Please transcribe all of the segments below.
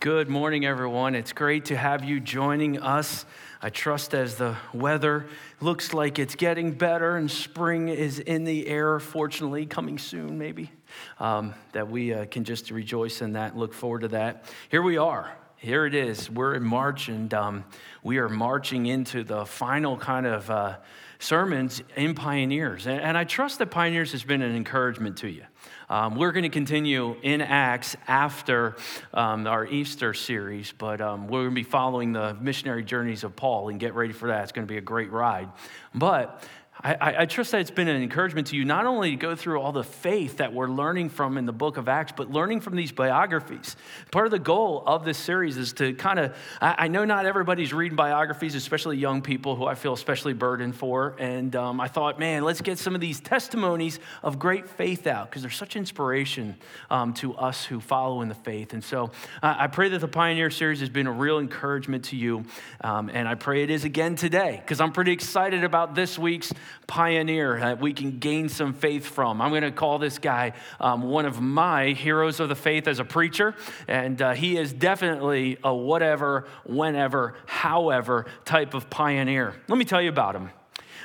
Good morning, everyone. It's great to have you joining us. I trust as the weather looks like it's getting better and spring is in the air, fortunately, coming soon, maybe, um, that we uh, can just rejoice in that and look forward to that. Here we are. Here it is. We're in March, and um, we are marching into the final kind of uh, sermons in Pioneers. And, I trust that Pioneers has been an encouragement to you. Um, we're going to continue in Acts after um, our Easter series, but um, we're going to be following the missionary journeys of Paul and get ready for that. It's going to be a great ride. But I, I, trust that it's been an encouragement to you not only to go through all the faith that we're learning from in the book of Acts, but learning from these biographies. Part of the goal of this series is to kind of, I, I know not everybody's reading biographies, especially young people who I feel especially burdened for. And um, I thought, man, let's get some of these testimonies of great faith out because they're such inspiration um, to us who follow in the faith. And so I pray that the Pioneer series has been a real encouragement to you. Um, and I pray it is again today because I'm pretty excited about this week's pioneer that we can gain some faith from. I'm going to call this guy um, one of my heroes of the faith as a preacher, and uh, he is definitely a whatever, whenever, however type of pioneer. Let me tell you about him.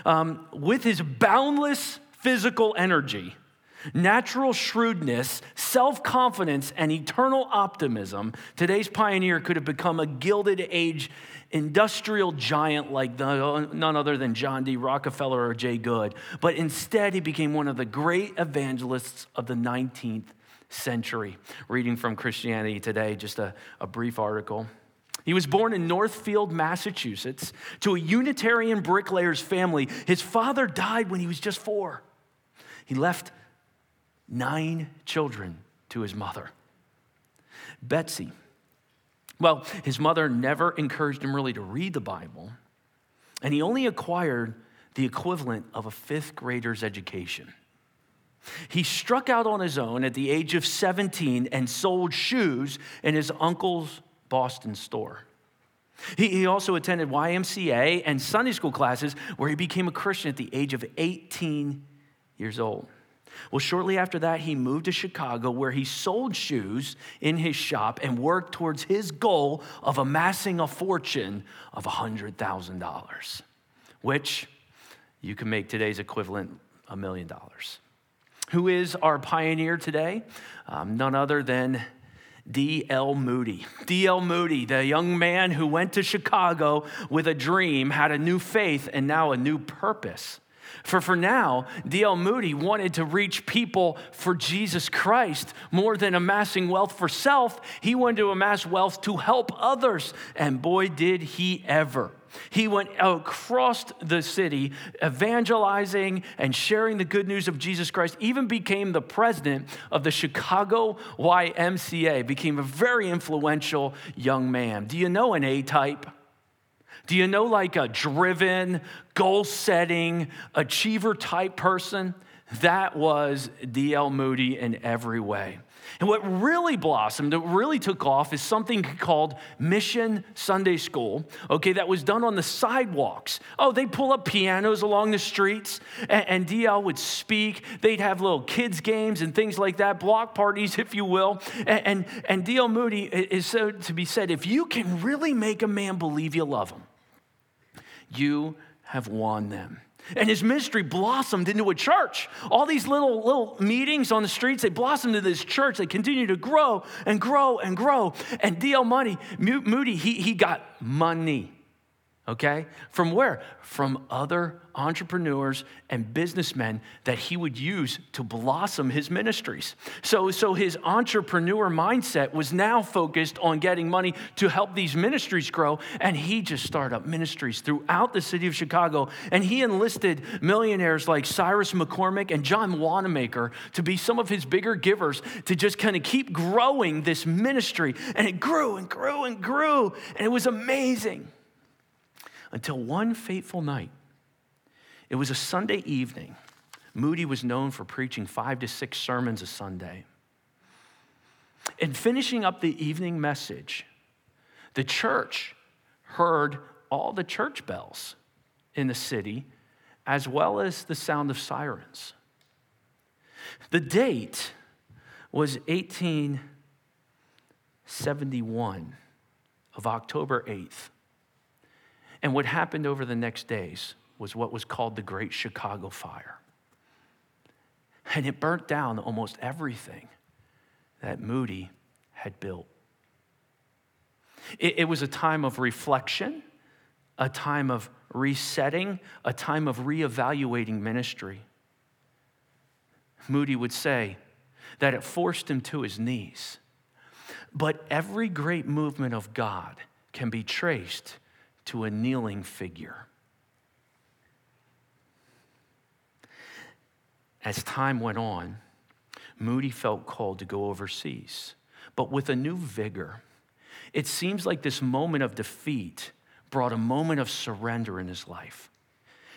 Um, with his boundless physical energy, natural shrewdness, self confidence, and eternal optimism, today's pioneer could have become a Gilded Age industrial giant like the, none other than John D. Rockefeller or Jay Gould. But instead, he became one of the great evangelists of the 19th century. Reading from Christianity Today, just a, a brief article. He was born in Northfield, Massachusetts, to a Unitarian bricklayer's family. His father died when he was just four. He left nine children to his mother. Betsy well, his mother never encouraged him really to read the Bible, and he only acquired the equivalent of a fifth grader's education. He struck out on his own at the age of 17 and sold shoes in his uncle's Boston store. He, he also attended YMCA and Sunday school classes where he became a Christian at the age of 18 years old. Well, shortly after that, he moved to Chicago where he sold shoes in his shop and worked towards his goal of amassing a fortune of $100,000, which you can make today's equivalent a million dollars. Who is our pioneer today? Um, none other than D.L. Moody. D.L. Moody, the young man who went to Chicago with a dream, had a new faith, and now a new purpose. For for now, D.L. Moody wanted to reach people for Jesus Christ more than amassing wealth for self. He wanted to amass wealth to help others. And boy, did he ever. He went across the city evangelizing and sharing the good news of Jesus Christ, even became the president of the Chicago YMCA, became a very influential young man. Do you know an A type? Do you know like a driven, goal setting, achiever type person? That was D.L. Moody in every way. And what really blossomed, what really took off, is something called Mission Sunday School, okay, that was done on the sidewalks. Oh, they'd pull up pianos along the streets, and, and DL would speak. They'd have little kids' games and things like that, block parties, if you will. And, and, and D.L. Moody is so to be said if you can really make a man believe you love him, you have won them. And his ministry blossomed into a church. All these little, little meetings on the streets, they blossomed into this church. They continue to grow and grow and grow. And D.L. Moody, Moody he, he got money okay? From where? From other entrepreneurs and businessmen that he would use to blossom his ministries. So, so his entrepreneur mindset was now focused on getting money to help these ministries grow, and he just started up ministries throughout the city of Chicago. And he enlisted millionaires like Cyrus McCormick and John Wanamaker to be some of his bigger givers to just kind of keep growing this ministry. And it grew and grew and grew, and it was amazing until one fateful night. It was a Sunday evening. Moody was known for preaching five to six sermons a Sunday. In finishing up the evening message, the church heard all the church bells in the city, as well as the sound of sirens. The date was 1871 of October 8th. And what happened over the next days was what was called the Great Chicago Fire. And it burnt down almost everything that Moody had built. It, it was a time of reflection, a time of resetting, a time of reevaluating ministry. Moody would say that it forced him to his knees. But every great movement of God can be traced to a kneeling figure. As time went on, Moody felt called to go overseas, but with a new vigor. It seems like this moment of defeat brought a moment of surrender in his life.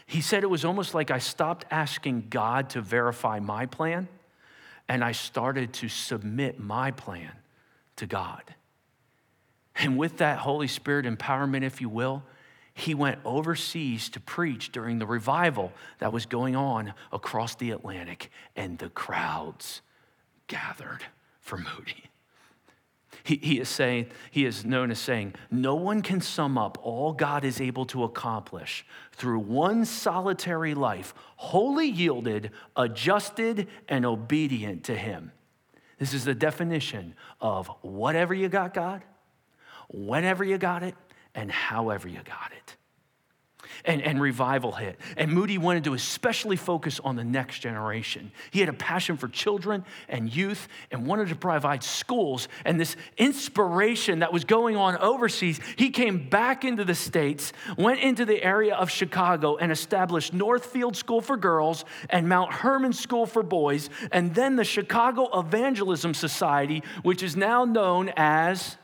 He said it was almost like I stopped asking God to verify my plan and I started to submit my plan to God. And with that Holy Spirit empowerment, if you will, he went overseas to preach during the revival that was going on across the Atlantic, and the crowds gathered for Moody. He, he, is saying, he is known as saying, no one can sum up all God is able to accomplish through one solitary life, wholly yielded, adjusted, and obedient to Him. This is the definition of whatever you got, God, whenever you got it, and however you got it and, and revival hit. And Moody wanted to especially focus on the next generation. He had a passion for children and youth and wanted to provide schools and this inspiration that was going on overseas. He came back into the States, went into the area of Chicago, and established Northfield School for Girls and Mount Hermon School for Boys, and then the Chicago Evangelism Society, which is now known as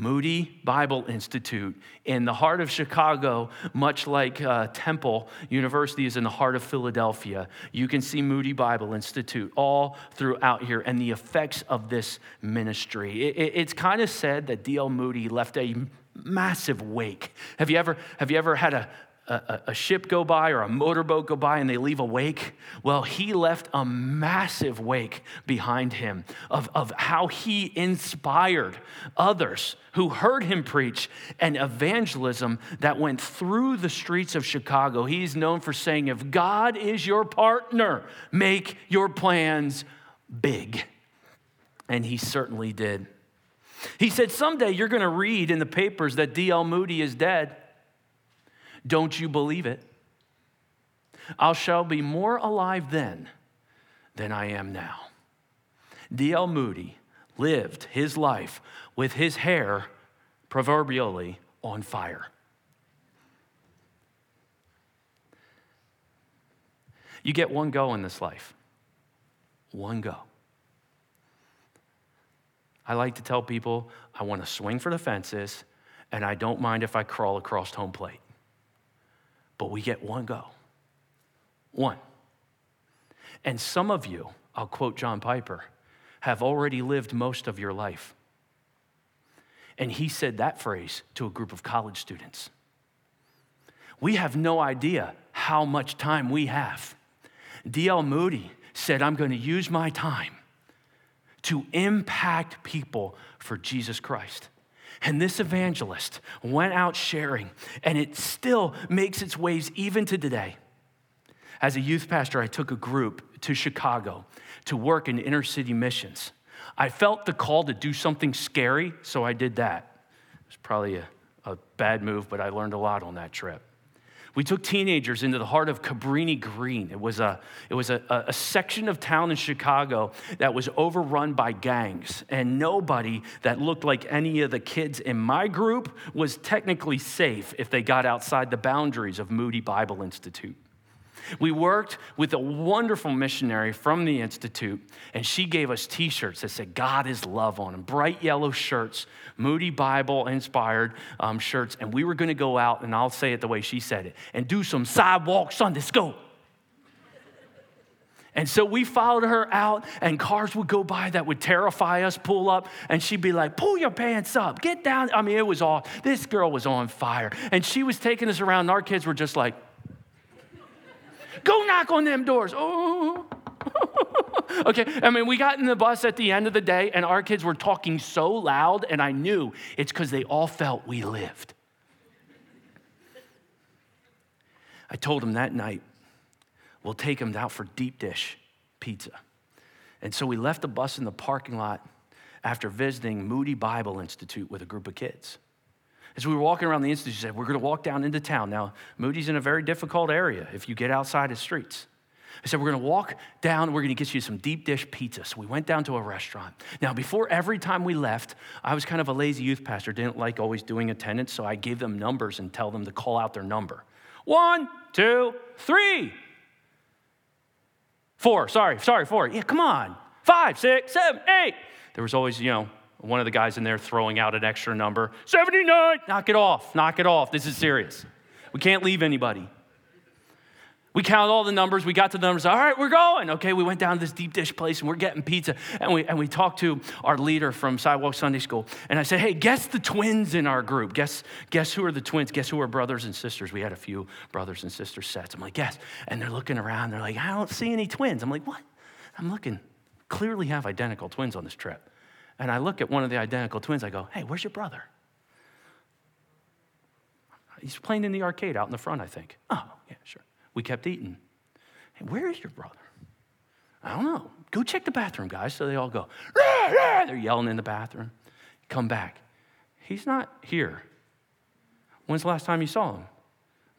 Moody Bible Institute in the heart of Chicago, much like uh, Temple University is in the heart of Philadelphia. You can see Moody Bible Institute all throughout here and the effects of this ministry. It, it, it's kind of said that D.L. Moody left a massive wake. Have you ever, have you ever had a, a, a, ship go by or a motorboat go by and they leave a wake? Well, he left a massive wake behind him of, of how he inspired others who heard him preach and evangelism that went through the streets of Chicago. He's known for saying, If God is your partner, make your plans big. And he certainly did. He said, Someday you're going to read in the papers that D.L. Moody is dead. Don't you believe it? I shall be more alive then than I am now. D.L. Moody lived his life with his hair proverbially on fire. You get one go in this life. One go. I like to tell people I want to swing for the fences, and I don't mind if I crawl across home plate but we get one go. One. And some of you, I'll quote John Piper, have already lived most of your life. And he said that phrase to a group of college students. We have no idea how much time we have. D.L. Moody said, I'm going to use my time to impact people for Jesus Christ. And this evangelist went out sharing, and it still makes its ways even to today. As a youth pastor, I took a group to Chicago to work in inner city missions. I felt the call to do something scary, so I did that. It was probably a, a bad move, but I learned a lot on that trip. We took teenagers into the heart of Cabrini Green. It was, a, it was a, a section of town in Chicago that was overrun by gangs, and nobody that looked like any of the kids in my group was technically safe if they got outside the boundaries of Moody Bible Institute. We worked with a wonderful missionary from the Institute, and she gave us t shirts that said, God is love on them, bright yellow shirts, Moody Bible inspired um, shirts. And we were going to go out, and I'll say it the way she said it, and do some sidewalk Sunday school. And so we followed her out, and cars would go by that would terrify us, pull up, and she'd be like, Pull your pants up, get down. I mean, it was all, this girl was on fire. And she was taking us around, and our kids were just like, Go knock on them doors. Oh. okay, I mean, we got in the bus at the end of the day, and our kids were talking so loud, and I knew it's because they all felt we lived. I told them that night, we'll take them out for deep dish pizza. And so we left the bus in the parking lot after visiting Moody Bible Institute with a group of kids. As we were walking around the institute, she said, We're going to walk down into town. Now, Moody's in a very difficult area if you get outside the streets. I said, We're going to walk down, we're going to get you some deep dish pizza. So we went down to a restaurant. Now, before every time we left, I was kind of a lazy youth pastor, didn't like always doing attendance, so I gave them numbers and tell them to call out their number. One, two, three, four. Sorry, sorry, four. Yeah, come on. Five, six, seven, eight. There was always, you know, one of the guys in there throwing out an extra number 79. Knock it off, knock it off. This is serious. We can't leave anybody. We count all the numbers. We got to the numbers. All right, we're going. Okay, we went down to this deep dish place and we're getting pizza. And we, and we talked to our leader from Sidewalk Sunday School. And I said, hey, guess the twins in our group. Guess, guess who are the twins? Guess who are brothers and sisters? We had a few brothers and sisters sets. I'm like, guess. And they're looking around. They're like, I don't see any twins. I'm like, what? I'm looking. Clearly have identical twins on this trip. And I look at one of the identical twins. I go, hey, where's your brother? He's playing in the arcade out in the front, I think. Oh, yeah, sure. We kept eating. Hey, where is your brother? I don't know. Go check the bathroom, guys. So they all go, rah, rah. they're yelling in the bathroom. Come back. He's not here. When's the last time you saw him?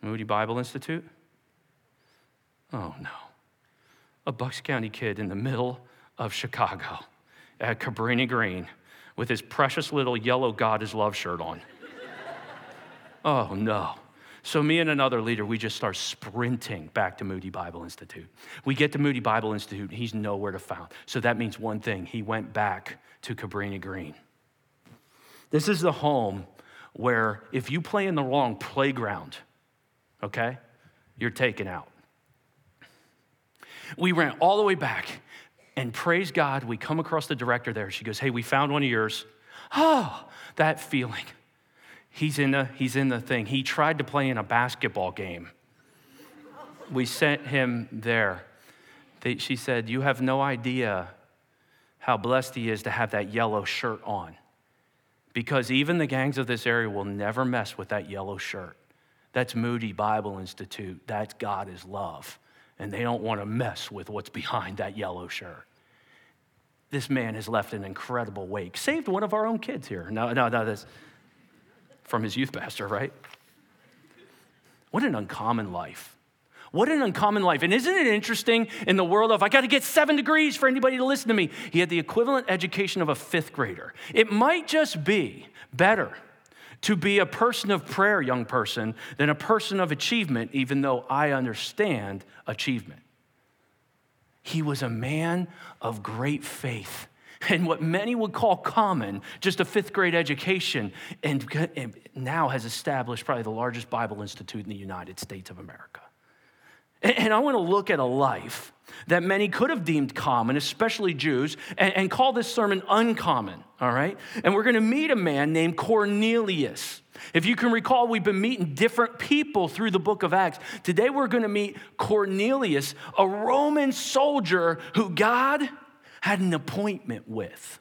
Moody Bible Institute? Oh, no. A Bucks County kid in the middle of Chicago at Cabrini Green with his precious little yellow God is Love shirt on. oh, no. So, me and another leader, we just start sprinting back to Moody Bible Institute. We get to Moody Bible Institute, he's nowhere to found. So, that means one thing he went back to Cabrini Green. This is the home where if you play in the wrong playground, okay, you're taken out. We ran all the way back, and praise God, we come across the director there. She goes, Hey, we found one of yours. Oh, that feeling. He's in the, he's in the thing. He tried to play in a basketball game. We sent him there. They, she said, You have no idea how blessed he is to have that yellow shirt on. Because even the gangs of this area will never mess with that yellow shirt. That's Moody Bible Institute. That's God is love. And they don't want to mess with what's behind that yellow shirt. This man has left an incredible wake. Saved one of our own kids here. No, no, no, this from his youth pastor, right? What an uncommon life. What an uncommon life. And isn't it interesting in the world of, I got to get seven degrees for anybody to listen to me? He had the equivalent education of a fifth grader. It might just be better to be a person of prayer, young person, than a person of achievement, even though I understand achievement. He was a man of great faith and what many would call common, just a fifth grade education, and, now has established probably the largest Bible institute in the United States of America. And, I want to look at a life that many could have deemed common, especially Jews, and, and call this sermon uncommon, all right? And we're going to meet a man named Cornelius. If you can recall, we've been meeting different people through the book of Acts. Today we're going to meet Cornelius, a Roman soldier who God had an appointment with.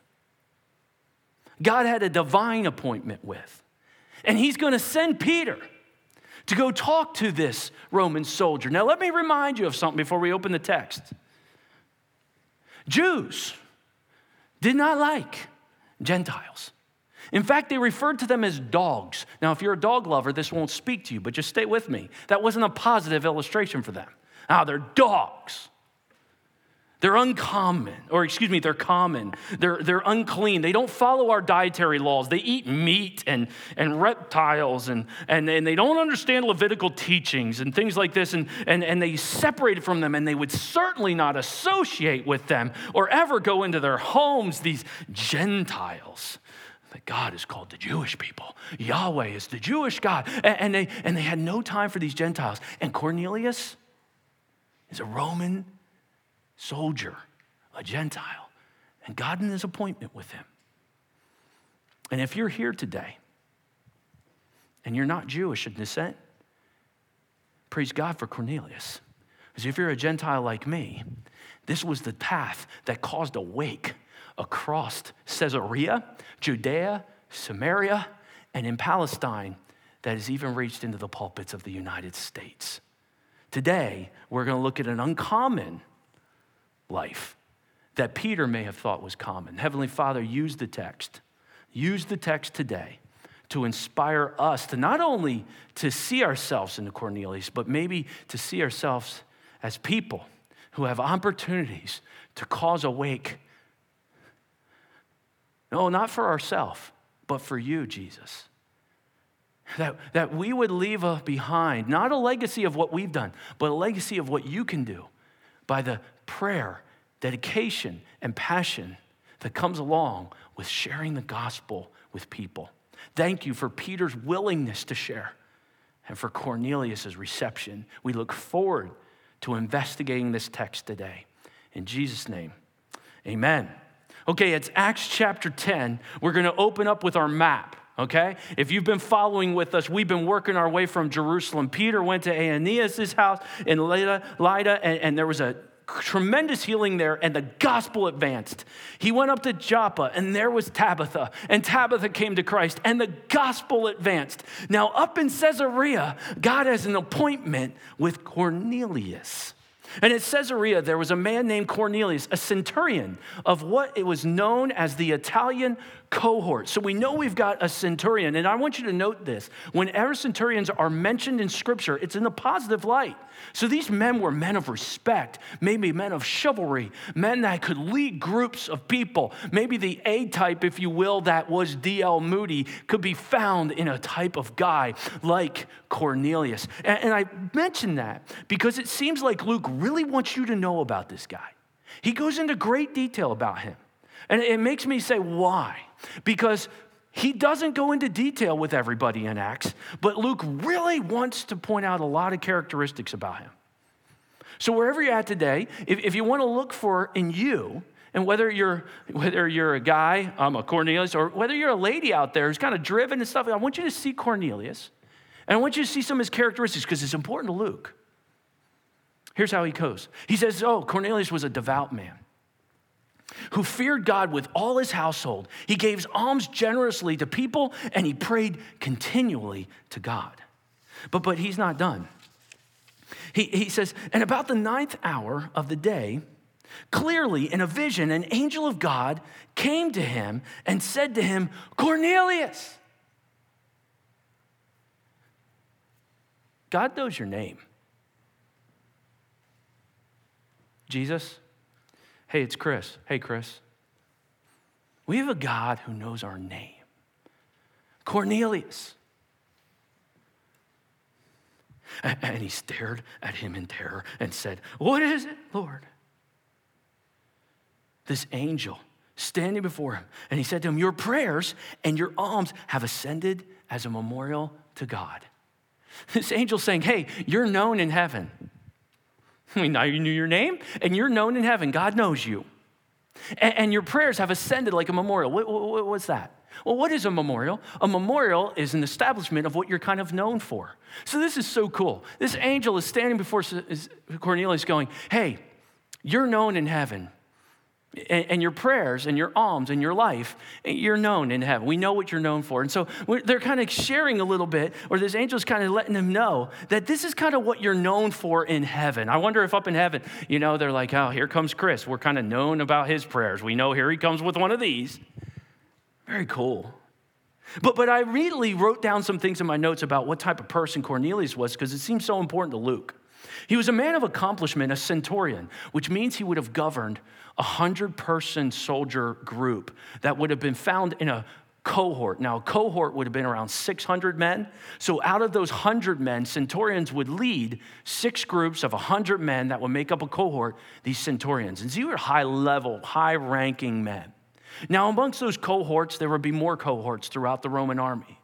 God had a divine appointment with. And he's going to send Peter to go talk to this Roman soldier. Now, let me remind you of something before we open the text. Jews did not like Gentiles. In fact, they referred to them as dogs. Now, if you're a dog lover, this won't speak to you, but just stay with me. That wasn't a positive illustration for them. Ah, they're dogs. They're uncommon, or excuse me, they're common. They're, they're unclean. They don't follow our dietary laws. They eat meat and, and reptiles, and, and, and they don't understand Levitical teachings and things like this. And, and, and they separated from them, and they would certainly not associate with them or ever go into their homes, these Gentiles that God is called the Jewish people. Yahweh is the Jewish God. And, and, they, and they had no time for these Gentiles. And Cornelius is a Roman soldier, a Gentile, and God in his appointment with him. And if you're here today and you're not Jewish in descent, praise God for Cornelius. Because if you're a Gentile like me, this was the path that caused a wake across Caesarea, Judea, Samaria, and in Palestine that has even reached into the pulpits of the United States. Today, we're going to look at an uncommon life that Peter may have thought was common. Heavenly Father, use the text. Use the text today to inspire us to not only to see ourselves in the Cornelius, but maybe to see ourselves as people who have opportunities to cause a wake. No, not for ourselves, but for you, Jesus. That, that we would leave behind not a legacy of what we've done, but a legacy of what you can do by the prayer, dedication, and passion that comes along with sharing the gospel with people. Thank you for Peter's willingness to share and for Cornelius' reception. We look forward to investigating this text today. In Jesus' name, amen. Okay, it's Acts chapter 10. We're going to open up with our map okay? If you've been following with us, we've been working our way from Jerusalem. Peter went to Aeneas' house in Lydda, Lydda and, and there was a tremendous healing there, and the gospel advanced. He went up to Joppa, and there was Tabitha, and Tabitha came to Christ, and the gospel advanced. Now, up in Caesarea, God has an appointment with Cornelius. And at Caesarea, there was a man named Cornelius, a centurion of what it was known as the Italian cohort. So we know we've got a centurion. And I want you to note this whenever centurions are mentioned in Scripture, it's in a positive light. So these men were men of respect, maybe men of chivalry, men that could lead groups of people. Maybe the A type, if you will, that was D.L. Moody could be found in a type of guy like Cornelius. And, and I mention that because it seems like Luke really wants you to know about this guy. He goes into great detail about him. And it makes me say, why? Because he doesn't go into detail with everybody in Acts, but Luke really wants to point out a lot of characteristics about him. So, wherever you're at today, if, if you want to look for in you, and whether you're, whether you're a guy, I'm a Cornelius, or whether you're a lady out there who's kind of driven and stuff, I want you to see Cornelius. And I want you to see some of his characteristics because it's important to Luke. Here's how he goes He says, Oh, Cornelius was a devout man who feared God with all his household. He gave alms generously to people and he prayed continually to God. But, but he's not done. He, he says, and about the ninth hour of the day, clearly in a vision, an angel of God came to him and said to him, Cornelius. God knows your name. Jesus, Hey, it's Chris. Hey, Chris. We have a God who knows our name Cornelius. And he stared at him in terror and said, What is it, Lord? This angel standing before him, and he said to him, Your prayers and your alms have ascended as a memorial to God. This angel saying, Hey, you're known in heaven. Mean, now you knew your name and you're known in heaven. God knows you. And, and your prayers have ascended like a memorial. What, what, what's that? Well, what is a memorial? A memorial is an establishment of what you're kind of known for. So this is so cool. This angel is standing before Cornelius going, Hey, you're known in heaven and, your prayers and your alms and your life, eh, you're known in heaven. We know what you're known for. And so they're kind of sharing a little bit, or this angel's kind of letting them know that this is kind of what you're known for in heaven. I wonder if up in heaven, you know, they're like, oh, here comes Chris. We're kind of known about his prayers. We know here he comes with one of these. Very cool. But, but I immediately wrote down some things in my notes about what type of person Cornelius was because it seems so important to Luke. He was a man of accomplishment, a centurion, which means he would have governed a hundred person soldier group that would have been found in a cohort. Now, a cohort would have been around 600 men. So, out of those 100 men, centurions would lead six groups of 100 men that would make up a cohort, these centurions. And these were high level, high ranking men. Now, amongst those cohorts, there would be more cohorts throughout the Roman army.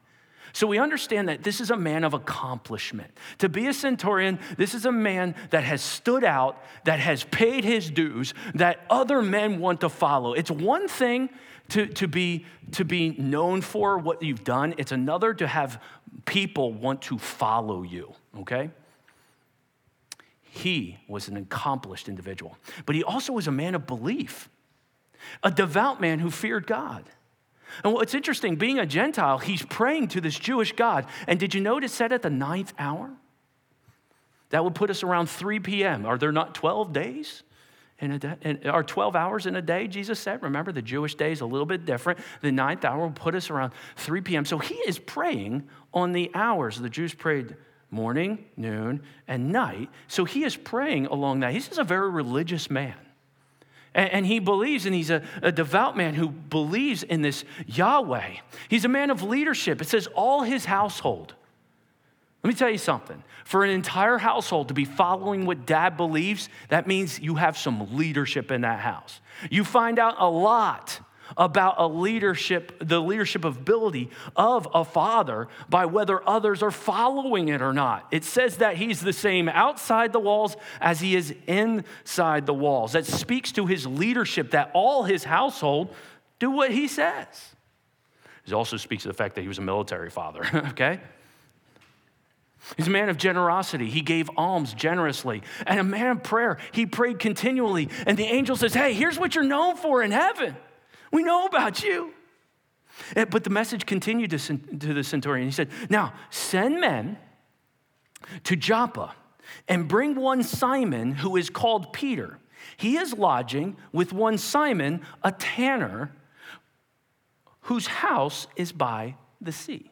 So we understand that this is a man of accomplishment. To be a centurion, this is a man that has stood out, that has paid his dues, that other men want to follow. It's one thing to, to, be, to be known for what you've done, it's another to have people want to follow you, okay? he was an accomplished individual. But he also was a man of belief, a devout man who feared God. And what's interesting, being a Gentile, he's praying to this Jewish God. And did you notice said at the ninth hour? That would put us around 3 p.m. Are there not 12 days? In a day, in, or 12 hours in a day, Jesus said. Remember, the Jewish day is a little bit different. The ninth hour will put us around 3 p.m. So he is praying on the hours. The Jews prayed morning, noon, and night. So he is praying along that. He's just a very religious man. And, and he believes, and he's a, a devout man who believes in this Yahweh. He's a man of leadership. It says all his household let me tell you something. For an entire household to be following what dad believes, that means you have some leadership in that house. You find out a lot about a leadership, the leadership ability of a father by whether others are following it or not. It says that he's the same outside the walls as he is inside the walls. That speaks to his leadership that all his household do what he says. It also speaks to the fact that he was a military father, okay? He's a man of generosity. He gave alms generously. And a man of prayer. He prayed continually. And the angel says, Hey, here's what you're known for in heaven. We know about you. Eh, but the message continued to, the centurion. He said, Now send men to Joppa and bring one Simon who is called Peter. He is lodging with one Simon, a tanner, whose house is by the sea.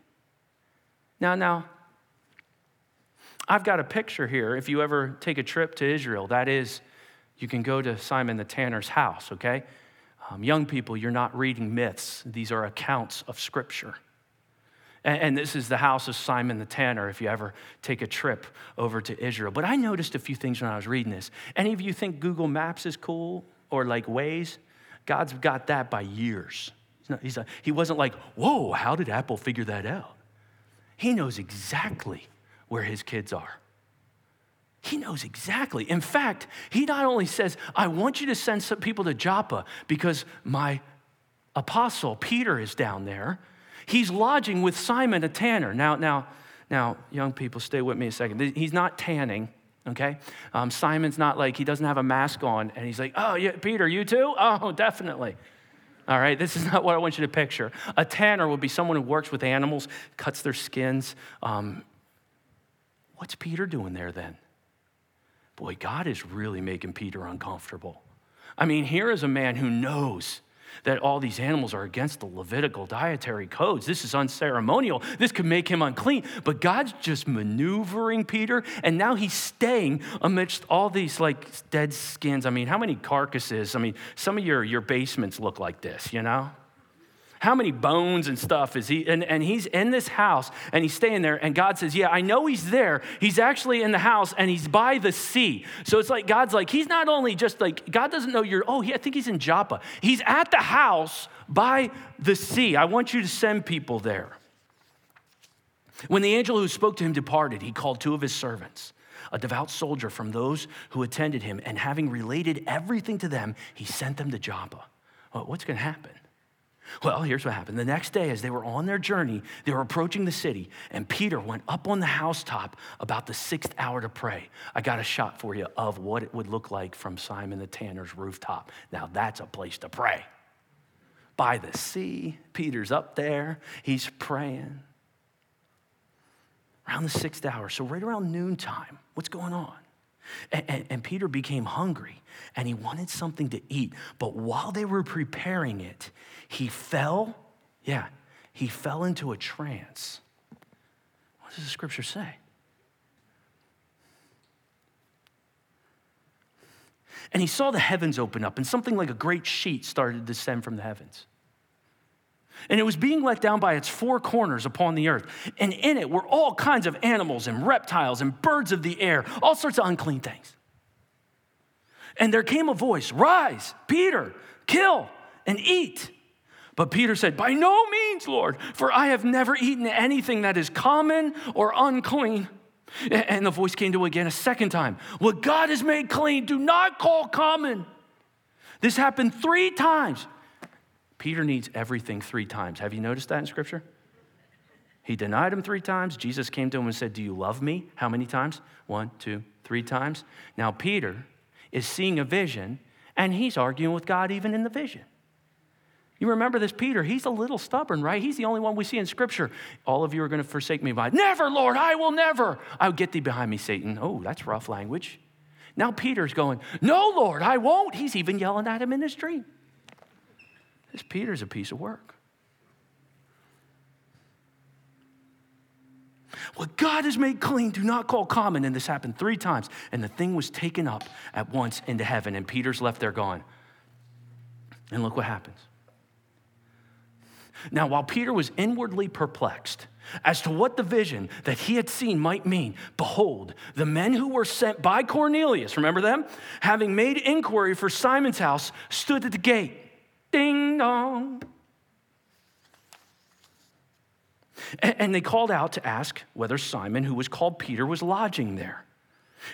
Now, now, I've got a picture here. If you ever take a trip to Israel, that is, you can go to Simon the Tanner's house, okay? Um, young people, you're not reading myths, these are accounts of Scripture. And, and this is the house of Simon the Tanner if you ever take a trip over to Israel. But I noticed a few things when I was reading this. Any of you think Google Maps is cool or like Waze? God's got that by years. He's not, he's he wasn't like, whoa, how did Apple figure that out? He knows exactly where his kids are. He knows exactly. In fact, he not only says, I want you to send some people to Joppa because my apostle Peter is down there. He's lodging with Simon a tanner. Now, now, now, young people, stay with me a second. He's not tanning, okay? Um, Simon's not like, he doesn't have a mask on and he's like, oh, yeah, Peter, you too? Oh, definitely. All right, this is not what I want you to picture. A tanner would be someone who works with animals, cuts their skins, um, What's Peter doing there then? Boy, God is really making Peter uncomfortable. I mean, here is a man who knows that all these animals are against the Levitical dietary codes. This is unceremonial. This could make him unclean. But God's just maneuvering Peter, and now he's staying amidst all these like dead skins. I mean, how many carcasses? I mean, some of your, your basements look like this, you know? How many bones and stuff is he? And, and he's in this house and he's staying there. And God says, Yeah, I know he's there. He's actually in the house and he's by the sea. So it's like God's like, He's not only just like, God doesn't know you're, oh, he, I think he's in Joppa. He's at the house by the sea. I want you to send people there. When the angel who spoke to him departed, he called two of his servants a devout soldier from those who attended him, and having related everything to them, he sent them to Joppa. Well, what's going to happen? Well, here's what happened. The next day, as they were on their journey, they were approaching the city, and Peter went up on the housetop about the sixth hour to pray. I got a shot for you of what it would look like from Simon the Tanner's rooftop. Now, that's a place to pray. By the sea, Peter's up there, he's praying. Around the sixth hour, so right around noontime, what's going on? And, and, and, Peter became hungry and he wanted something to eat. But while they were preparing it, he fell, yeah, he fell into a trance. What does the scripture say? And he saw the heavens open up, and something like a great sheet started to descend from the heavens. And it was being let down by its four corners upon the earth. And in it were all kinds of animals and reptiles and birds of the air, all sorts of unclean things. And there came a voice Rise, Peter, kill and eat. But Peter said, By no means, Lord, for I have never eaten anything that is common or unclean. And the voice came to again a second time What God has made clean, do not call common. This happened three times. Peter needs everything three times. Have you noticed that in Scripture? He denied him three times. Jesus came to him and said, Do you love me? How many times? One, two, three times. Now, Peter is seeing a vision and he's arguing with God even in the vision. You remember this Peter, he's a little stubborn, right? He's the only one we see in scripture. All of you are going to forsake me by, never, Lord, I will never. I'll get thee behind me, Satan. Oh, that's rough language. Now Peter's going, no, Lord, I won't. He's even yelling at him in his dream. This Peter's a piece of work. What God has made clean, do not call common. And this happened three times. And the thing was taken up at once into heaven. And Peter's left there gone. And look what happens. Now, while Peter was inwardly perplexed as to what the vision that he had seen might mean, behold, the men who were sent by Cornelius, remember them? Having made inquiry for Simon's house, stood at the gate. Ding dong. And they called out to ask whether Simon, who was called Peter, was lodging there.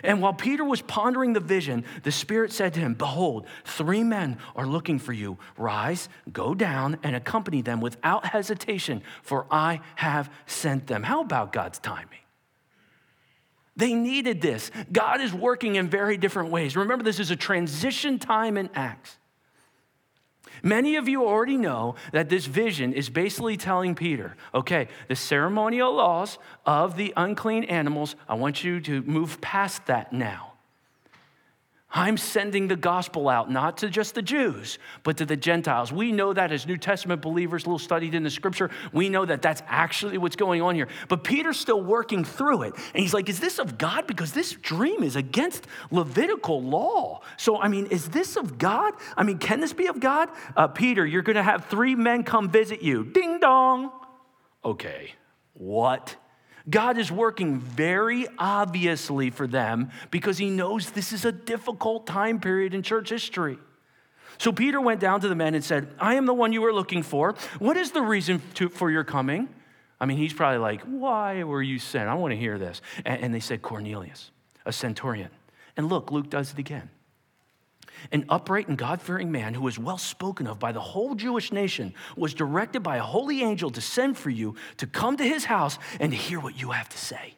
And while Peter was pondering the vision, the Spirit said to him, Behold, three men are looking for you. Rise, go down, and accompany them without hesitation, for I have sent them. How about God's timing? They needed this. God is working in very different ways. Remember, this is a transition time in Acts. Many of you already know that this vision is basically telling Peter, okay, the ceremonial laws of the unclean animals, I want you to move past that now. I'm sending the gospel out, not to just the Jews, but to the Gentiles. We know that as New Testament believers, little studied in the scripture, we know that that's actually what's going on here. But Peter's still working through it. And he's like, Is this of God? Because this dream is against Levitical law. So, I mean, is this of God? I mean, can this be of God? Uh, Peter, you're going to have three men come visit you. Ding dong. Okay, what? God is working very obviously for them because he knows this is a difficult time period in church history. So Peter went down to the men and said, I am the one you were looking for. What is the reason to, for your coming? I mean, he's probably like, Why were you sent? I want to hear this. And, and they said, Cornelius, a centurion. And look, Luke does it again an upright and God fearing man who was well spoken of by the whole Jewish nation, was directed by a holy angel to send for you to come to his house and to hear what you have to say.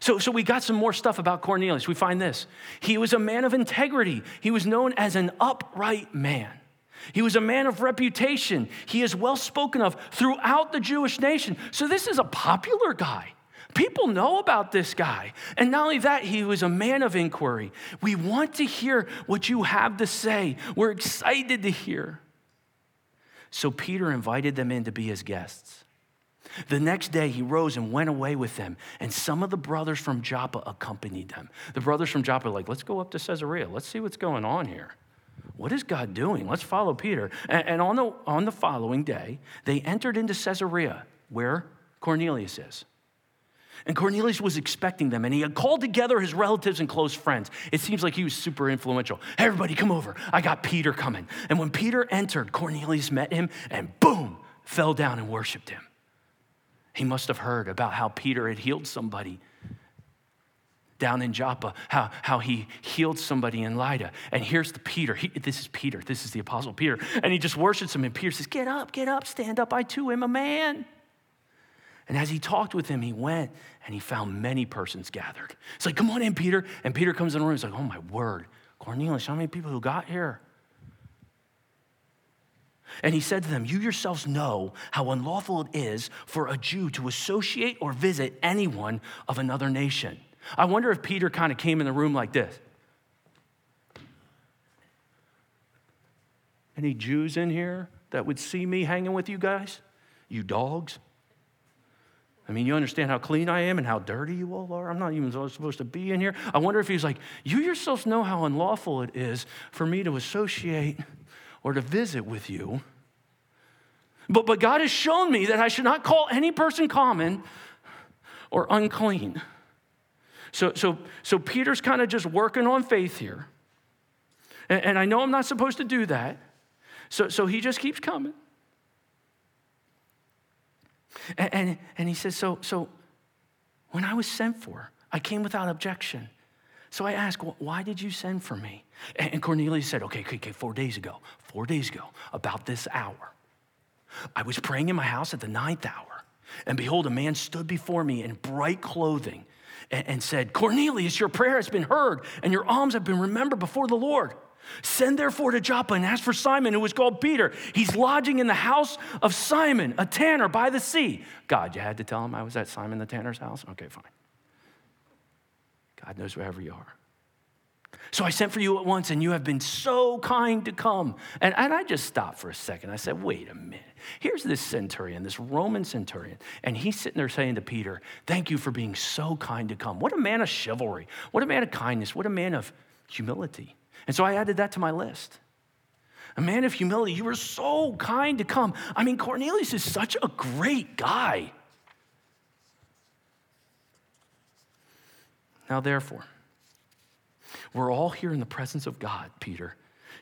So, so we got some more stuff about Cornelius. We find this. He was a man of integrity, he was known as an upright man. He was a man of reputation. He is well spoken of throughout the Jewish nation. So, this is a popular guy. People know about this guy. And not only that, he was a man of inquiry. We want to hear what you have to say. We're excited to hear. So Peter invited them in to be his guests. The next day, he rose and went away with them, and some of the brothers from Joppa accompanied them. The brothers from Joppa like, let's go up to Caesarea. Let's see what's going on here. What is God doing? Let's follow Peter. And, on, the, on the following day, they entered into Caesarea, where Cornelius is. And Cornelius was expecting them, and he had called together his relatives and close friends. It seems like he was super influential. Hey, everybody, come over. I got Peter coming. And when Peter entered, Cornelius met him and boom, fell down and worshiped him. He must have heard about how Peter had healed somebody down in Joppa, how, how he healed somebody in Lydda. And here's the Peter. He, this is Peter. This is the Apostle Peter. And he just worships him. And Peter says, Get up, get up, stand up. I too am a man. And as he talked with him, he went and he found many persons gathered. It's like, come on in, Peter. And Peter comes in the room. He's like, oh, my word. Cornelius, how many people who got here? And he said to them, You yourselves know how unlawful it is for a Jew to associate or visit anyone of another nation. I wonder if Peter kind of came in the room like this. Any Jews in here that would see me hanging with you guys? You dogs? I mean, you understand how clean I am and how dirty you all are? I'm not even supposed to be in here. I wonder if he's like, You yourselves know how unlawful it is for me to associate or to visit with you. But, but God has shown me that I should not call any person common or unclean. So, so, so Peter's kind of just working on faith here. And, and I know I'm not supposed to do that. So, so he just keeps coming. And, and, and he says, so, so when I was sent for, I came without objection. So I asked, why did you send for me? And Cornelius said, okay, okay, okay, four days ago, four days ago, about this hour, I was praying in my house at the ninth hour. And behold, a man stood before me in bright clothing and, and said, Cornelius, your prayer has been heard, and your alms have been remembered before the Lord. Send therefore to Joppa and ask for Simon, who is called Peter. He's lodging in the house of Simon, a tanner by the sea. God, you had to tell him I was at Simon the tanner's house? Okay, fine. God knows wherever you are. So I sent for you at once, and you have been so kind to come. And, and I just stopped for a second. I said, wait a minute. Here's this centurion, this Roman centurion, and he's sitting there saying to Peter, Thank you for being so kind to come. What a man of chivalry. What a man of kindness. What a man of humility. And so I added that to my list. A man of humility. You were so kind to come. I mean, Cornelius is such a great guy. Now, therefore, we're all here in the presence of God, Peter,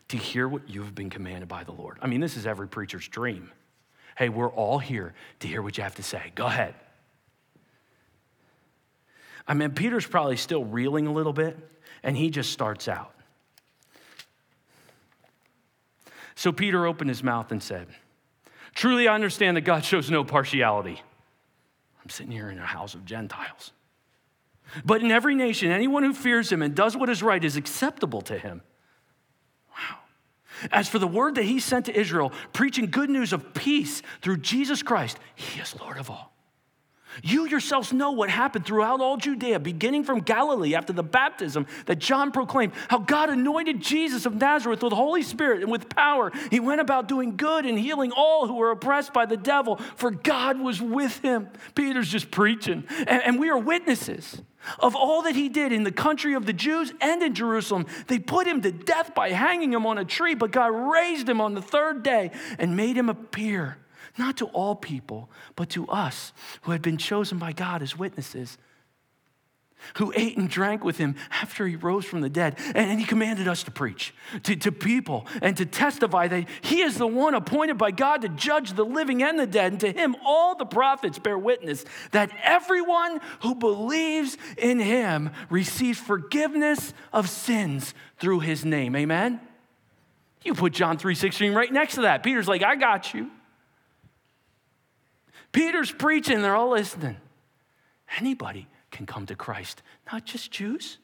to hear what you have been commanded by the Lord. I mean, this is every preacher's dream. Hey, we're all here to hear what you have to say. Go ahead. I mean, Peter's probably still reeling a little bit, and he just starts out. So Peter opened his mouth and said, Truly, I understand that God shows no partiality. I'm sitting here in a house of Gentiles. But in every nation, anyone who fears him and does what is right is acceptable to him. Wow. As for the word that he sent to Israel, preaching good news of peace through Jesus Christ, he is Lord of all. You yourselves know what happened throughout all Judea, beginning from Galilee after the baptism that John proclaimed, how God anointed Jesus of Nazareth with the Holy Spirit and with power. He went about doing good and healing all who were oppressed by the devil, for God was with him. Peter's just preaching, and, and we are witnesses of all that he did in the country of the Jews and in Jerusalem. They put him to death by hanging him on a tree, but God raised him on the third day and made him appear not to all people, but to us who had been chosen by God as witnesses, who ate and drank with him after he rose from the dead. And he commanded us to preach to, to people and to testify that he is the one appointed by God to judge the living and the dead. And to him, all the prophets bear witness that everyone who believes in him receives forgiveness of sins through his name. Amen? You put John 3:16 right next to that. Peter's like, I got you. Peter's preaching, they're all listening. Anybody can come to Christ, not just Jews.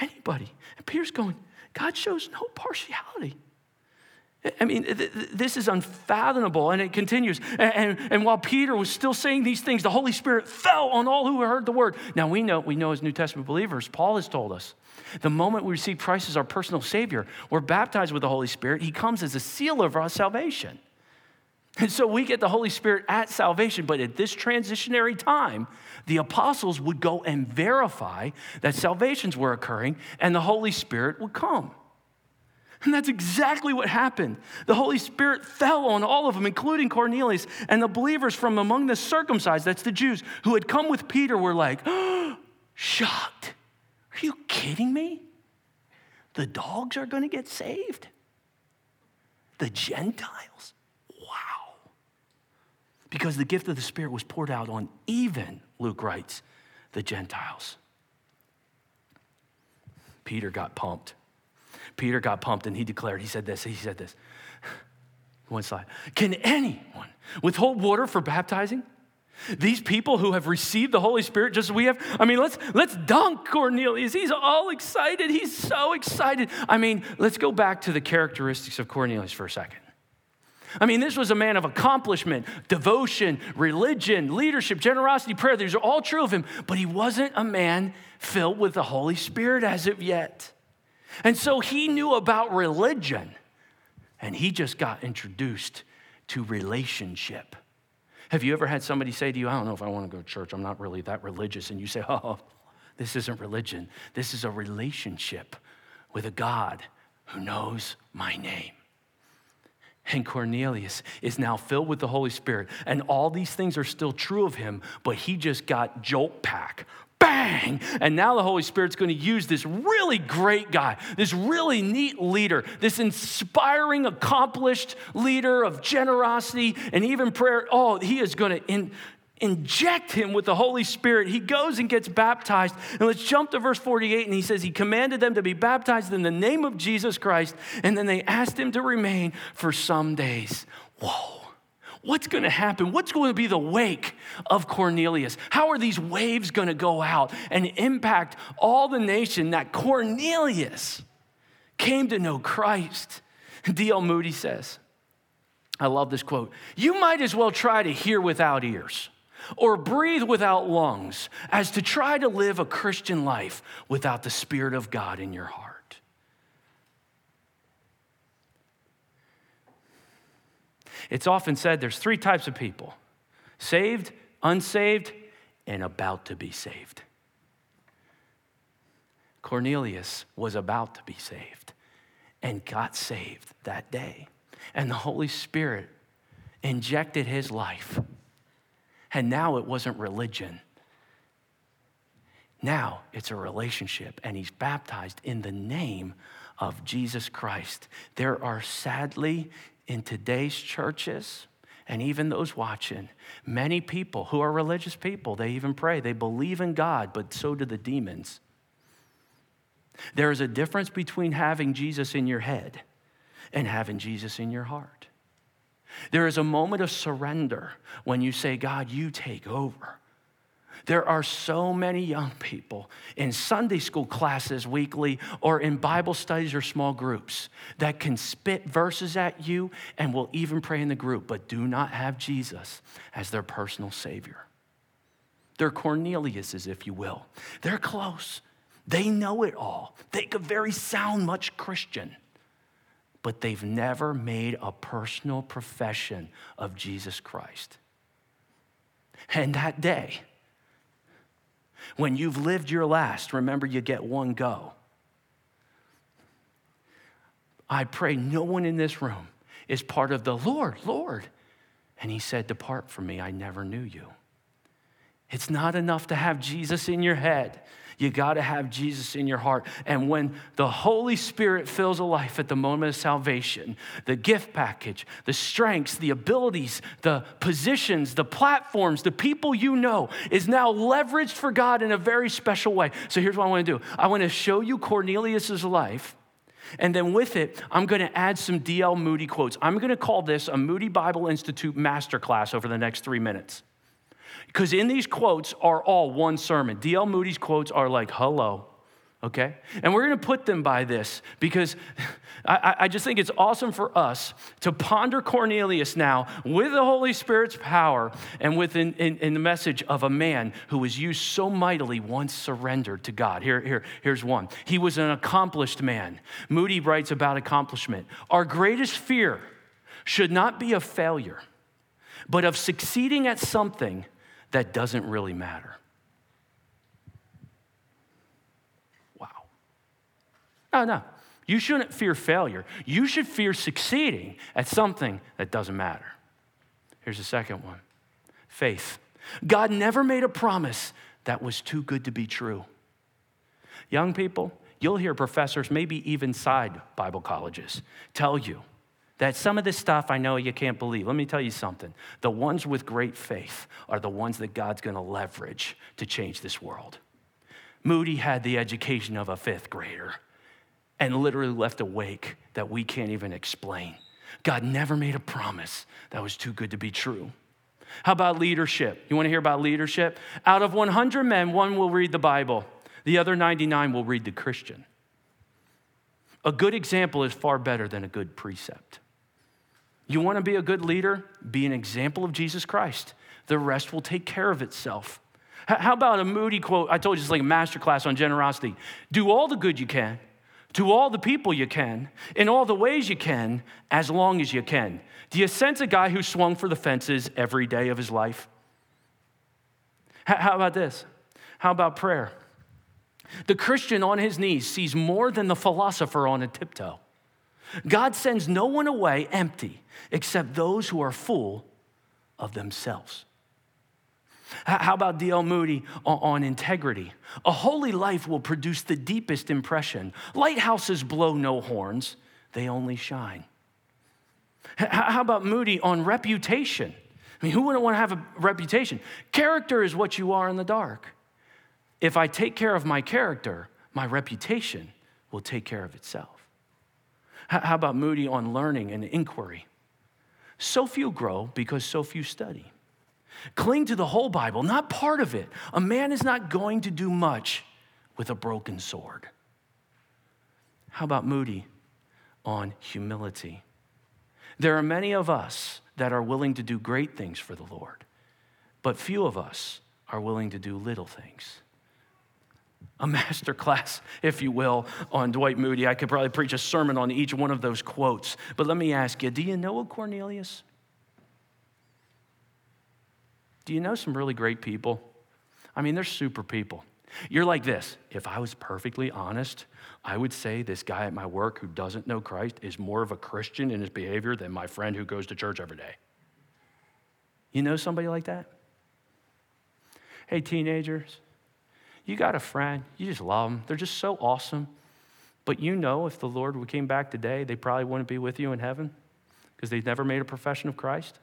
Anybody. And Peter's going, God shows no partiality. I mean, this is unfathomable. And it continues. And, and, while Peter was still saying these things, the Holy Spirit fell on all who heard the word. Now, we know, we know as New Testament believers, Paul has told us the moment we receive Christ as our personal Savior, we're baptized with the Holy Spirit. He comes as a seal of our salvation. And so we get the Holy Spirit at salvation, but at this transitionary time, the apostles would go and verify that salvations were occurring and the Holy Spirit would come. And that's exactly what happened. The Holy Spirit fell on all of them, including Cornelius. And the believers from among the circumcised, that's the Jews, who had come with Peter, were like, oh, shocked. Are you kidding me? The dogs are going to get saved? The Gentiles? Because the gift of the Spirit was poured out on even, Luke writes, the Gentiles. Peter got pumped. Peter got pumped and he declared, he said this, he said this. One slide. Can anyone withhold water for baptizing? These people who have received the Holy Spirit just as we have, I mean, let's let's dunk Cornelius. He's all excited. He's so excited. I mean, let's go back to the characteristics of Cornelius for a second. I mean, this was a man of accomplishment, devotion, religion, leadership, generosity, prayer. These are all true of him, but he wasn't a man filled with the Holy Spirit as of yet. And so he knew about religion, and he just got introduced to relationship. Have you ever had somebody say to you, I don't know if I want to go to church, I'm not really that religious, and you say, Oh, this isn't religion, this is a relationship with a God who knows my name. And Cornelius is now filled with the Holy Spirit. And all these things are still true of him, but he just got jolt pack. Bang! And now the Holy Spirit's going to use this really great guy, this really neat leader, this inspiring, accomplished leader of generosity and even prayer. Oh, he is going to inject him with the Holy Spirit. He goes and gets baptized. And let's jump to verse 48. And he says, He commanded them to be baptized in the name of Jesus Christ. And then they asked him to remain for some days. Whoa. What's going to happen? What's going to be the wake of Cornelius? How are these waves going to go out and impact all the nation that Cornelius came to know Christ? D.L. Moody says, I love this quote You might as well try to hear without ears or breathe without lungs as to try to live a Christian life without the Spirit of God in your heart. It's often said there's three types of people saved, unsaved, and about to be saved. Cornelius was about to be saved and got saved that day. And the Holy Spirit injected his life. And now it wasn't religion. Now it's a relationship, and he's baptized in the name of Jesus Christ. There are sadly in today's churches, and even those watching, many people who are religious people, they even pray, they believe in God, but so do the demons. There is a difference between having Jesus in your head and having Jesus in your heart. There is a moment of surrender when you say, God, you take over. There are so many young people in Sunday school classes weekly or in Bible studies or small groups that can spit verses at you and will even pray in the group, but do not have Jesus as their personal Savior. They're Corneliuses, if you will. They're close. They know it all. They could very sound much Christian, but they've never made a personal profession of Jesus Christ. And that day, when you've lived your last, remember you get one go. I pray no one in this room is part of the Lord, Lord. And he said, Depart from me, I never knew you. It's not enough to have Jesus in your head. You got to have Jesus in your heart. And when the Holy Spirit fills a life at the moment of salvation, the gift package, the strengths, the abilities, the positions, the platforms, the people you know is now leveraged for God in a very special way. So here's what I want to do I want to show you Cornelius's life. And then with it, I'm going to add some D.L. Moody quotes. I'm going to call this a Moody Bible Institute masterclass over the next three minutes. Because in these quotes are all one sermon. D.L. Moody's quotes are like, hello, okay? And we're gonna put them by this because I, I, just think it's awesome for us to ponder Cornelius now with the Holy Spirit's power and with in, in, the message of a man who was used so mightily once surrendered to God. Here, here, here's one. He was an accomplished man. Moody writes about accomplishment. Our greatest fear should not be of failure, but of succeeding at something that doesn't really matter. Wow. No, no. You shouldn't fear failure. You should fear succeeding at something that doesn't matter. Here's the second one faith. God never made a promise that was too good to be true. Young people, you'll hear professors, maybe even side Bible colleges, tell you that some of this stuff I know you can't believe. Let me tell you something. The ones with great faith are the ones that God's to leverage to change this world. Moody had the education of a fifth grader and literally left a wake that we can't even explain. God never made a promise that was too good to be true. How about leadership? You want to hear about leadership? Out of 100 men, one will read the Bible, the other 99 will read the Christian. A good example is far better than a good precept. You want to be a good leader? Be an example of Jesus Christ. The rest will take care of itself. How about a Moody quote? I told you it's like a master class on generosity. Do all the good you can, to all the people you can, in all the ways you can, as long as you can. Do you sense a guy who swung for the fences every day of his life? How about this? How about prayer? The Christian on his knees sees more than the philosopher on a tiptoe. God sends no one away empty except those who are full of themselves. How about D.L. Moody on integrity? A holy life will produce the deepest impression. Lighthouses blow no horns, they only shine. How about Moody on reputation? I mean, who wouldn't want to have a reputation? Character is what you are in the dark. If I take care of my character, my reputation will take care of itself. How about Moody on learning and inquiry? So few grow because so few study. Cling to the whole Bible, not part of it. A man is not going to do much with a broken sword. How about Moody on humility? There are many of us that are willing to do great things for the Lord, but few of us are willing to do little things. A master class, if you will, on Dwight Moody. I could probably preach a sermon on each one of those quotes. But let me ask you do you know a Cornelius? Do you know some really great people? I mean, they're super people. You're like this. If I was perfectly honest, I would say this guy at my work who doesn't know Christ is more of a Christian in his behavior than my friend who goes to church every day. You know somebody like that? Hey, teenagers, you got a friend, you just love them. They're just so awesome. But you know, if the Lord came back today, they probably wouldn't be with you in heaven because they've never made a profession of Christ.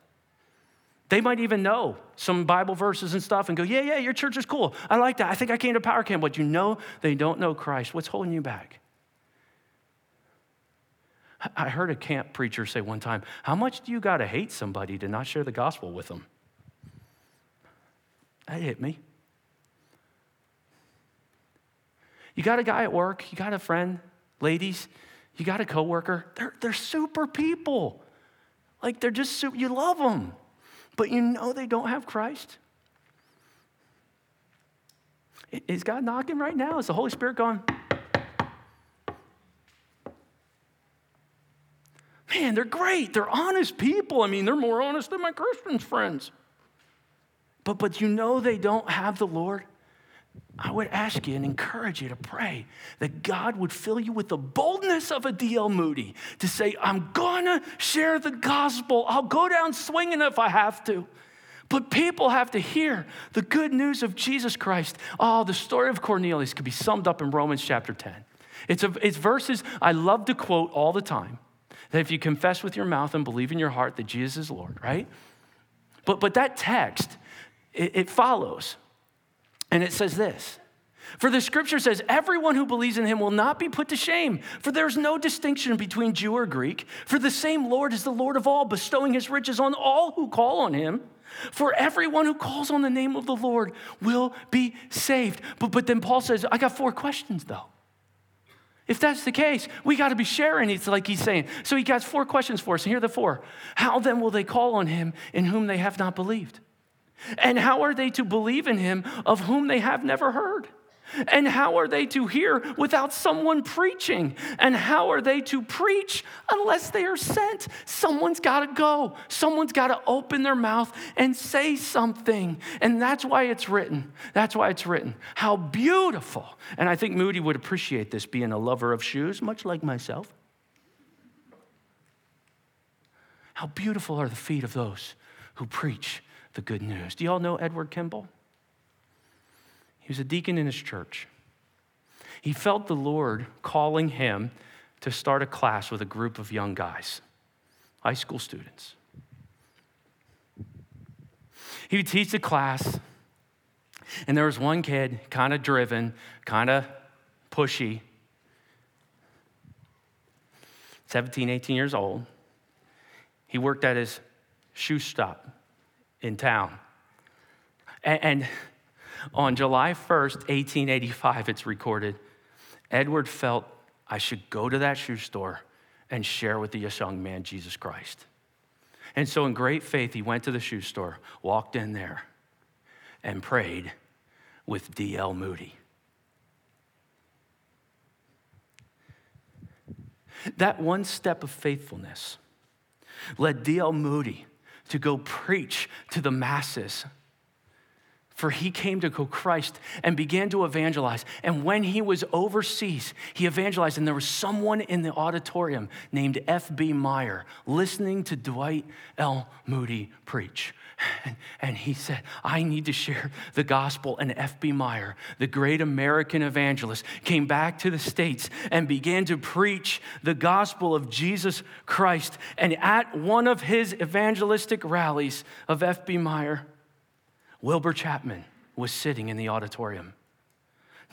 They might even know some Bible verses and stuff and go, Yeah, yeah, your church is cool. I like that. I think I came to Power Camp, but you know they don't know Christ. What's holding you back? I heard a camp preacher say one time, How much do you got to hate somebody to not share the gospel with them? That hit me. You got a guy at work, you got a friend, ladies, you got a coworker. They're, they're super people. Like they're just super, you love them but you know they don't have Christ? Is God knocking right now? Is the Holy Spirit going? Man, they're great. They're honest people. I mean, they're more honest than my Christian friends. But, but you know they don't have the Lord? I would ask you and encourage you to pray that God would fill you with the boldness of a D.L. Moody to say, I'm gonna share the gospel. I'll go down swinging if I have to. But people have to hear the good news of Jesus Christ. Oh, the story of Cornelius could be summed up in Romans chapter 10. It's, a, it's verses I love to quote all the time that if you confess with your mouth and believe in your heart that Jesus is Lord, right? But, but that text, it, it follows. And it says this For the scripture says, Everyone who believes in him will not be put to shame, for there's no distinction between Jew or Greek. For the same Lord is the Lord of all, bestowing his riches on all who call on him. For everyone who calls on the name of the Lord will be saved. But, but then Paul says, I got four questions though. If that's the case, we got to be sharing. It's like he's saying. So he got four questions for us. And here are the four. How then will they call on him in whom they have not believed? And how are they to believe in him of whom they have never heard? And how are they to hear without someone preaching? And how are they to preach unless they are sent? Someone's got to go. Someone's got to open their mouth and say something. And that's why it's written. That's why it's written. How beautiful. And I think Moody would appreciate this being a lover of shoes, much like myself. How beautiful are the feet of those who preach the good news. Do you all know Edward Kimball? He was a deacon in his church. He felt the Lord calling him to start a class with a group of young guys, high school students. He would teach the class, and there was one kid, kind of driven, kind of pushy, 17, 18 years old. He worked at his shoe shop in town. And, on July 1st, 1885, it's recorded, Edward felt I should go to that shoe store and share with the young man Jesus Christ. And so, in great faith, he went to the shoe store, walked in there, and prayed with D.L. Moody. That one step of faithfulness led D.L. Moody to go preach to the masses. For he came to go Christ and began to evangelize. And when he was overseas, he evangelized. And there was someone in the auditorium named F.B. Meyer listening to Dwight L. Moody preach. And he said, I need to share the gospel. And F.B. Meyer, the great American evangelist, came back to the States and began to preach the gospel of Jesus Christ. And at one of his evangelistic rallies of F.B. Meyer, Wilbur Chapman was sitting in the auditorium.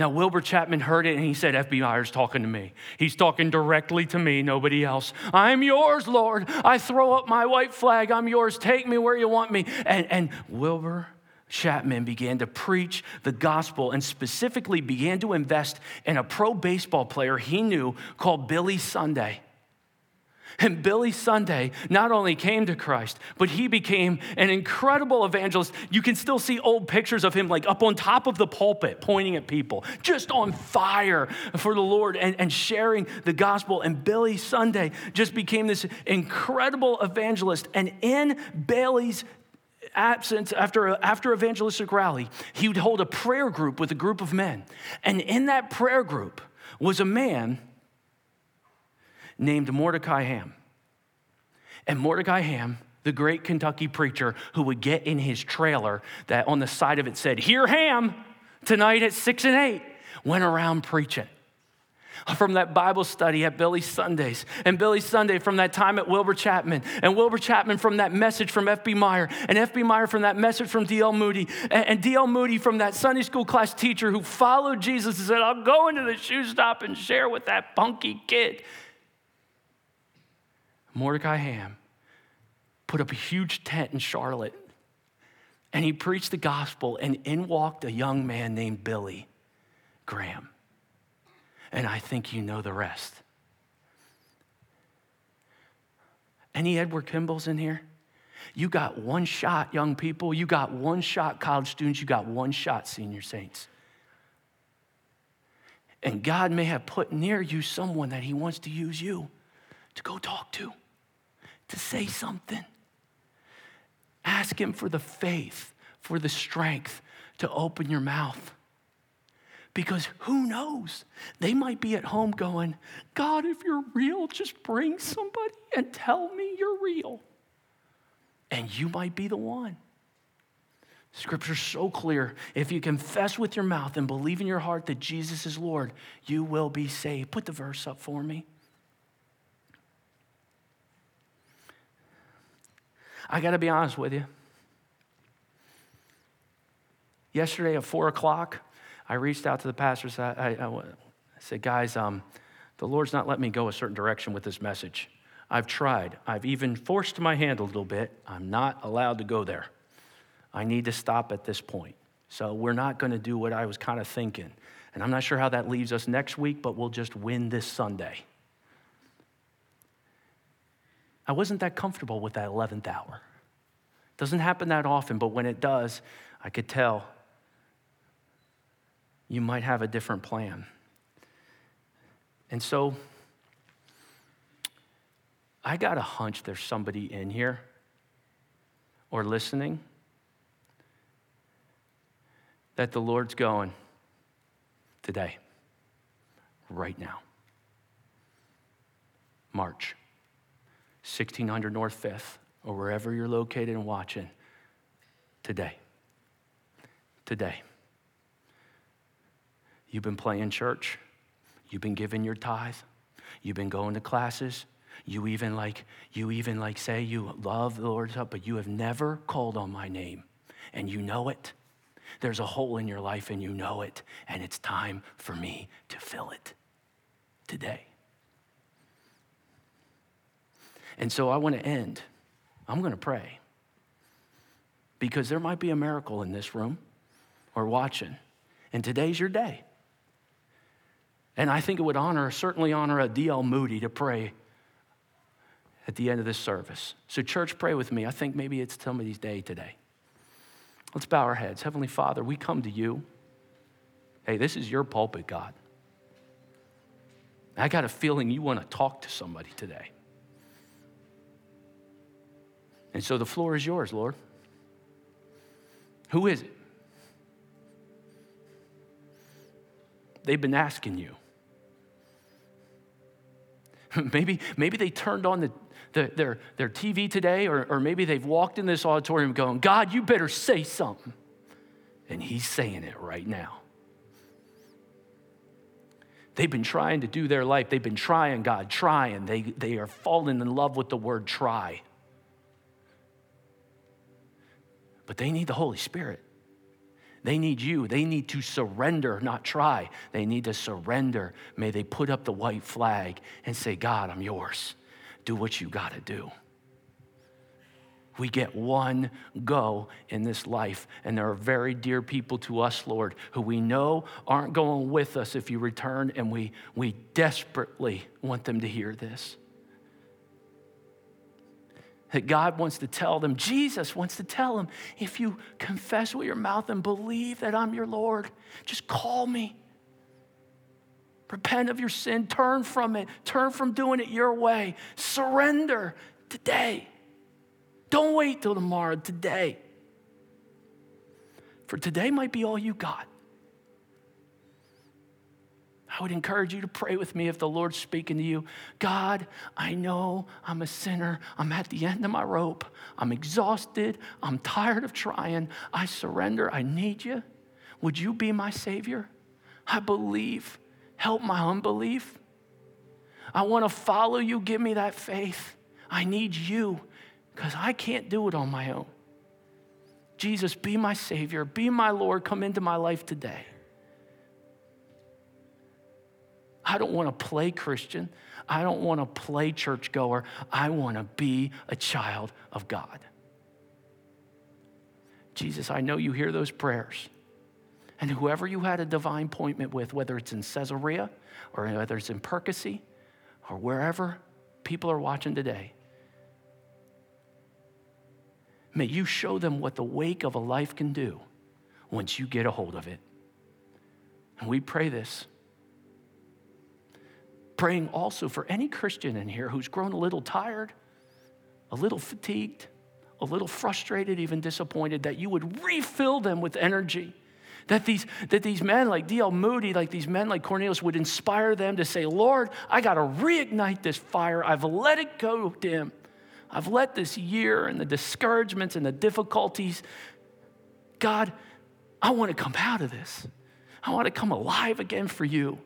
Now, Wilbur Chapman heard it and he said, FBI's talking to me. He's talking directly to me, nobody else. I'm yours, Lord. I throw up my white flag. I'm yours. Take me where you want me. And, and Wilbur Chapman began to preach the gospel and specifically began to invest in a pro baseball player he knew called Billy Sunday. And Billy Sunday not only came to Christ, but he became an incredible evangelist. You can still see old pictures of him, like up on top of the pulpit, pointing at people, just on fire for the Lord and, and sharing the gospel. And Billy Sunday just became this incredible evangelist. And in Billy's absence after, after evangelistic rally, he would hold a prayer group with a group of men. And in that prayer group was a man named Mordecai Ham. And Mordecai Ham, the great Kentucky preacher who would get in his trailer that on the side of it said, Hear Ham tonight at six and eight, went around preaching from that Bible study at Billy Sundays, and Billy Sunday from that time at Wilbur Chapman, and Wilbur Chapman from that message from F.B. Meyer, and F.B. Meyer from that message from D.L. Moody, and D.L. Moody from that Sunday school class teacher who followed Jesus and said, I'll go into the shoe stop and share with that punky kid. Mordecai Ham put up a huge tent in Charlotte and he preached the gospel, and in walked a young man named Billy Graham. And I think you know the rest. Any Edward Kimball's in here? You got one shot, young people. You got one shot, college students. You got one shot, senior saints. And God may have put near you someone that He wants to use you to go talk to to say something. Ask Him for the faith, for the strength to open your mouth. Because who knows? They might be at home going, God, if you're real, just bring somebody and tell me you're real. And you might be the one. Scripture's so clear. If you confess with your mouth and believe in your heart that Jesus is Lord, you will be saved. Put the verse up for me. I got to be honest with you. Yesterday at four o'clock, I reached out to the pastors. I, I, I said, guys, um, the Lord's not letting me go a certain direction with this message. I've tried. I've even forced my hand a little bit. I'm not allowed to go there. I need to stop at this point. So we're not going to do what I was kind of thinking. And I'm not sure how that leaves us next week, but we'll just win this Sunday. I wasn't that comfortable with that 11th hour. Doesn't happen that often, but when it does, I could tell you might have a different plan. And so I got a hunch there's somebody in here or listening that the Lord's going today, right now. March. 1600 North Fifth, or wherever you're located and watching today. Today. You've been playing church. You've been giving your tithe. You've been going to classes. You even like you even like say you love the Lord's help, but you have never called on my name, and you know it. There's a hole in your life, and you know it, and it's time for me to fill it today. And so I want to end. I'm going to pray because there might be a miracle in this room or watching. And today's your day. And I think it would honor, certainly honor a D.L. Moody to pray at the end of this service. So, church, pray with me. I think maybe it's somebody's day today. Let's bow our heads. Heavenly Father, we come to you. Hey, this is your pulpit, God. I got a feeling you want to talk to somebody today. And so the floor is yours, Lord. Who is it? They've been asking you. maybe, maybe they turned on the, the, their, their TV today, or, or maybe they've walked in this auditorium going, God, you better say something. And He's saying it right now. They've been trying to do their life. They've been trying, God, trying. They, they are falling in love with the word try. But they need the Holy Spirit. They need you. They need to surrender, not try. They need to surrender. May they put up the white flag and say, God, I'm yours. Do what you got to do. We get one go in this life, and there are very dear people to us, Lord, who we know aren't going with us if you return, and we, we desperately want them to hear this that God wants to tell them, Jesus wants to tell them, if you confess with your mouth and believe that I'm your Lord, just call me. Repent of your sin, turn from it, turn from doing it your way, surrender today. Don't wait till tomorrow, today. For today might be all you got. I would encourage you to pray with me if the Lord's speaking to you. God, I know I'm a sinner. I'm at the end of my rope. I'm exhausted. I'm tired of trying. I surrender. I need you. Would you be my Savior? I believe. Help my unbelief. I want to follow you. Give me that faith. I need you because I can't do it on my own. Jesus, be my Savior. Be my Lord. Come into my life today. I don't want to play Christian. I don't want to play churchgoer. I want to be a child of God. Jesus, I know you hear those prayers. And whoever you had a divine appointment with, whether it's in Caesarea or whether it's in Percy or wherever people are watching today, may you show them what the wake of a life can do once you get a hold of it. And we pray this Praying also for any Christian in here who's grown a little tired, a little fatigued, a little frustrated, even disappointed, that you would refill them with energy. That these, that these men like D.L. Moody, like these men like Cornelius, would inspire them to say, Lord, I got to reignite this fire. I've let it go dim. I've let this year and the discouragements and the difficulties, God, I want to come out of this. I want to come alive again for you.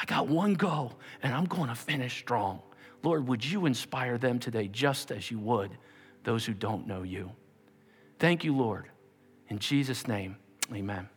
I got one go and I'm going to finish strong. Lord, would you inspire them today just as you would those who don't know you? Thank you, Lord. In Jesus' name, amen.